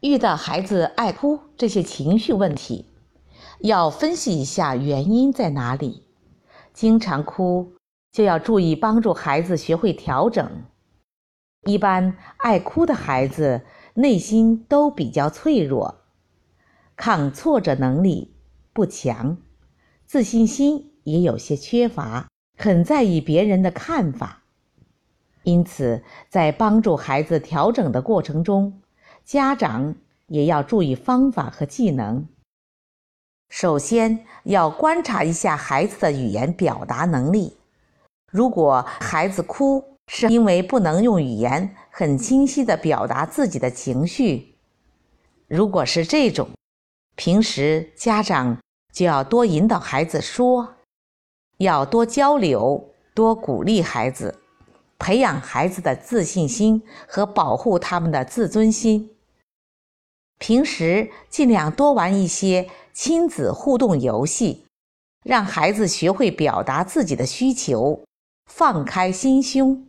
遇到孩子爱哭这些情绪问题，要分析一下原因在哪里。经常哭就要注意帮助孩子学会调整。一般爱哭的孩子内心都比较脆弱，抗挫折能力不强，自信心也有些缺乏，很在意别人的看法。因此，在帮助孩子调整的过程中，家长也要注意方法和技能。首先要观察一下孩子的语言表达能力。如果孩子哭是因为不能用语言很清晰地表达自己的情绪，如果是这种，平时家长就要多引导孩子说，要多交流，多鼓励孩子，培养孩子的自信心和保护他们的自尊心。平时尽量多玩一些。亲子互动游戏，让孩子学会表达自己的需求，放开心胸。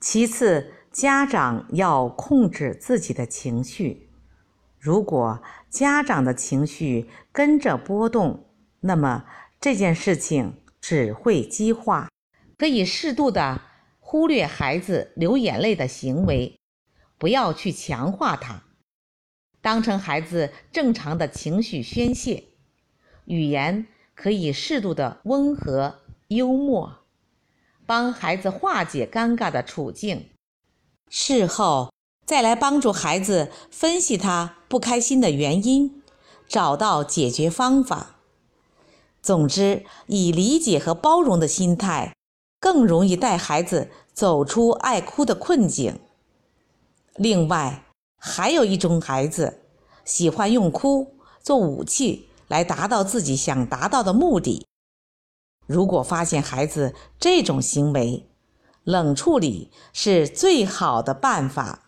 其次，家长要控制自己的情绪。如果家长的情绪跟着波动，那么这件事情只会激化。可以适度的忽略孩子流眼泪的行为，不要去强化他。当成孩子正常的情绪宣泄，语言可以适度的温和幽默，帮孩子化解尴尬的处境。事后再来帮助孩子分析他不开心的原因，找到解决方法。总之，以理解和包容的心态，更容易带孩子走出爱哭的困境。另外，还有一种孩子，喜欢用哭做武器来达到自己想达到的目的。如果发现孩子这种行为，冷处理是最好的办法。